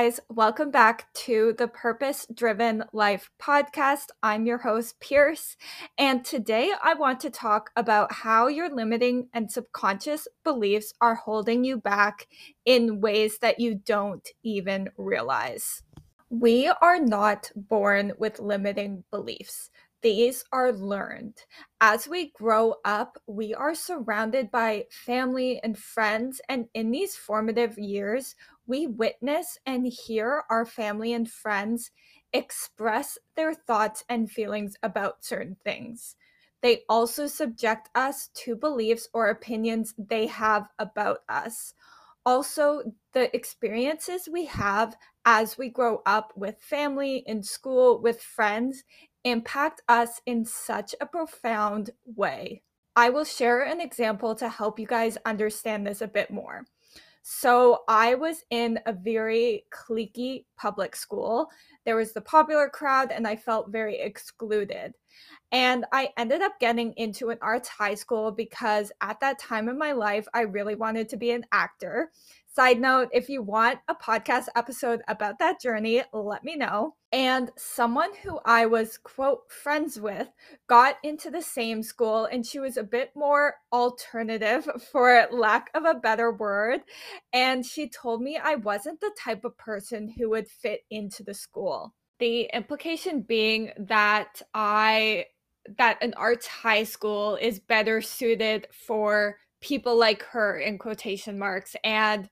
guys. Welcome back to the Purpose Driven Life podcast. I'm your host, Pierce. And today I want to talk about how your limiting and subconscious beliefs are holding you back in ways that you don't even realize. We are not born with limiting beliefs. These are learned. As we grow up, we are surrounded by family and friends, and in these formative years, we witness and hear our family and friends express their thoughts and feelings about certain things. They also subject us to beliefs or opinions they have about us. Also, the experiences we have as we grow up with family, in school, with friends, impact us in such a profound way. I will share an example to help you guys understand this a bit more. So I was in a very cliquey public school. There was the popular crowd, and I felt very excluded. And I ended up getting into an arts high school because at that time in my life, I really wanted to be an actor. Side note, if you want a podcast episode about that journey, let me know. And someone who I was, quote, friends with got into the same school, and she was a bit more alternative, for lack of a better word. And she told me I wasn't the type of person who would fit into the school. The implication being that I that an arts high school is better suited for people like her in quotation marks and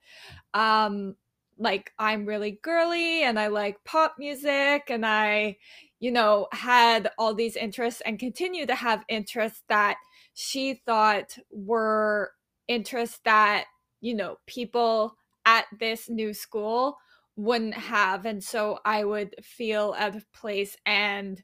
um like I'm really girly and I like pop music and I you know had all these interests and continue to have interests that she thought were interests that you know people at this new school wouldn't have and so I would feel out of place and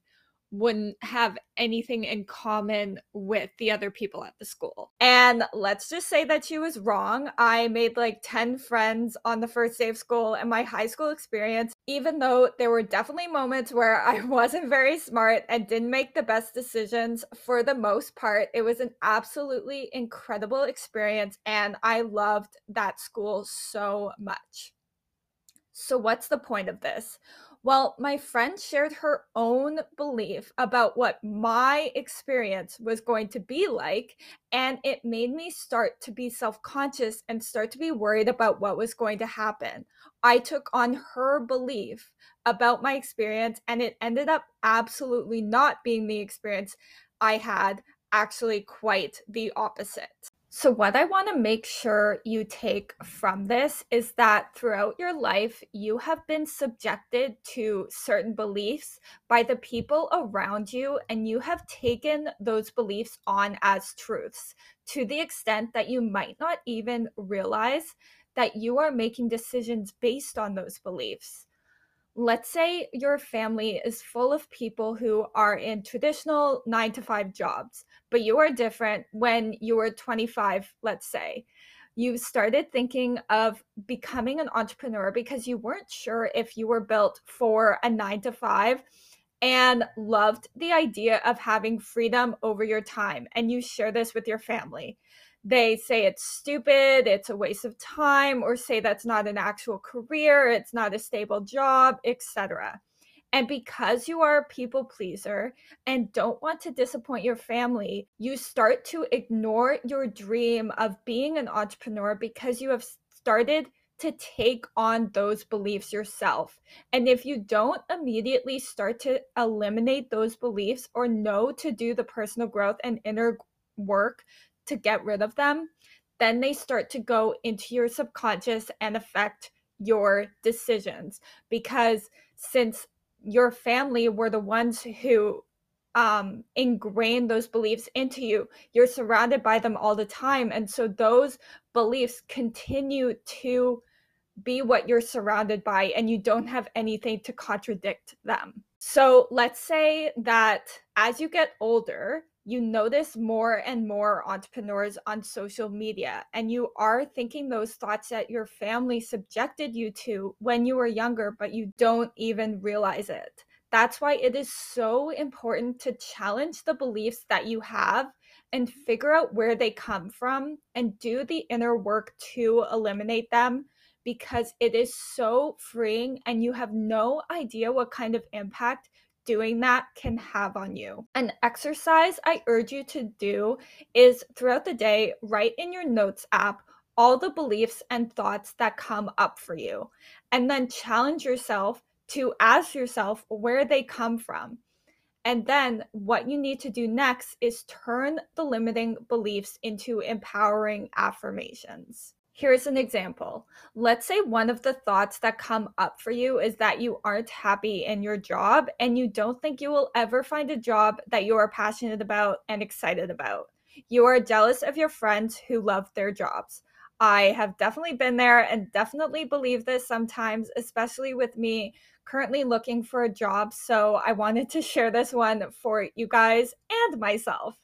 wouldn't have anything in common with the other people at the school. And let's just say that she was wrong. I made like 10 friends on the first day of school and my high school experience, even though there were definitely moments where I wasn't very smart and didn't make the best decisions, for the most part, it was an absolutely incredible experience and I loved that school so much. So, what's the point of this? Well, my friend shared her own belief about what my experience was going to be like, and it made me start to be self conscious and start to be worried about what was going to happen. I took on her belief about my experience, and it ended up absolutely not being the experience I had, actually, quite the opposite. So, what I want to make sure you take from this is that throughout your life, you have been subjected to certain beliefs by the people around you, and you have taken those beliefs on as truths to the extent that you might not even realize that you are making decisions based on those beliefs let's say your family is full of people who are in traditional nine to five jobs, but you are different when you were 25, let's say. You started thinking of becoming an entrepreneur because you weren't sure if you were built for a nine to five and loved the idea of having freedom over your time. And you share this with your family they say it's stupid, it's a waste of time, or say that's not an actual career, it's not a stable job, etc. And because you are a people pleaser and don't want to disappoint your family, you start to ignore your dream of being an entrepreneur because you have started to take on those beliefs yourself. And if you don't immediately start to eliminate those beliefs or know to do the personal growth and inner work to get rid of them, then they start to go into your subconscious and affect your decisions. Because since your family were the ones who um, ingrained those beliefs into you, you're surrounded by them all the time. And so those beliefs continue to be what you're surrounded by, and you don't have anything to contradict them. So let's say that as you get older, you notice more and more entrepreneurs on social media, and you are thinking those thoughts that your family subjected you to when you were younger, but you don't even realize it. That's why it is so important to challenge the beliefs that you have and figure out where they come from and do the inner work to eliminate them because it is so freeing and you have no idea what kind of impact doing that can have on you. An exercise I urge you to do is throughout the day, write in your notes app all the beliefs and thoughts that come up for you, and then challenge yourself to ask yourself where they come from. And then what you need to do next is turn the limiting beliefs into empowering affirmations. Here's an example. Let's say one of the thoughts that come up for you is that you aren't happy in your job and you don't think you will ever find a job that you are passionate about and excited about. You are jealous of your friends who love their jobs. I have definitely been there and definitely believe this sometimes, especially with me currently looking for a job. So I wanted to share this one for you guys and myself.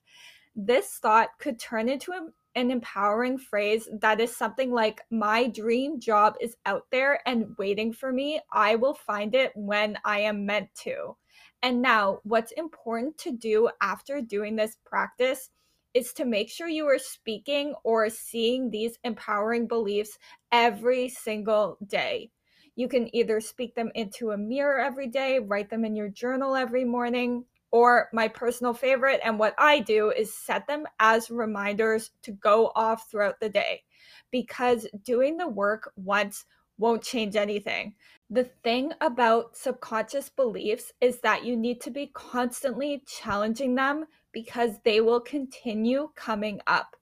This thought could turn into a an empowering phrase that is something like my dream job is out there and waiting for me. I will find it when I am meant to. And now, what's important to do after doing this practice is to make sure you are speaking or seeing these empowering beliefs every single day. You can either speak them into a mirror every day, write them in your journal every morning, or my personal favorite, and what I do is set them as reminders to go off throughout the day because doing the work once won't change anything. The thing about subconscious beliefs is that you need to be constantly challenging them because they will continue coming up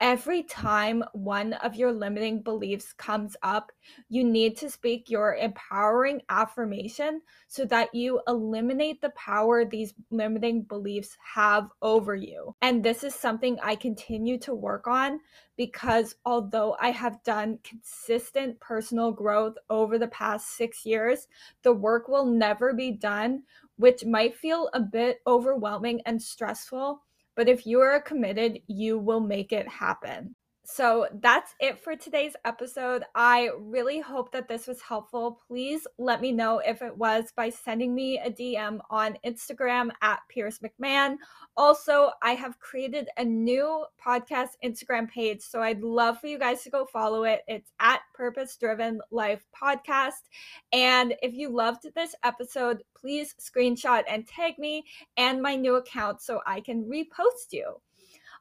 every time one of your limiting beliefs comes up, you need to speak your empowering affirmation so that you eliminate the power these limiting beliefs have over you. And this is something I continue to work on because although I have done consistent personal growth over the past six years, the work will never be done, which might feel a bit overwhelming and stressful but if you are committed, you will make it happen. So that's it for today's episode. I really hope that this was helpful. Please let me know if it was by sending me a DM on Instagram at Pierce McMahon. Also, I have created a new podcast Instagram page, so I'd love for you guys to go follow it. It's at Purpose Driven Life Podcast. And if you loved this episode, please screenshot and tag me and my new account so I can repost you.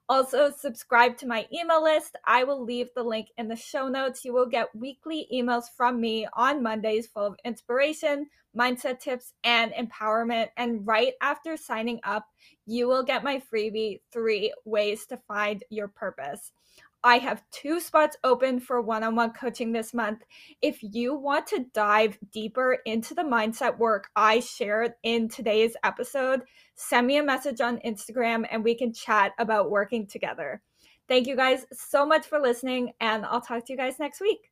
Also, subscribe to my email list. I will leave the link in the show notes. You will get weekly emails from me on Mondays full of inspiration, mindset tips, and empowerment. And right after signing up, you will get my freebie three ways to find your purpose. I have two spots open for one on one coaching this month. If you want to dive deeper into the mindset work I shared in today's episode, send me a message on Instagram and we can chat about working together. Thank you guys so much for listening, and I'll talk to you guys next week.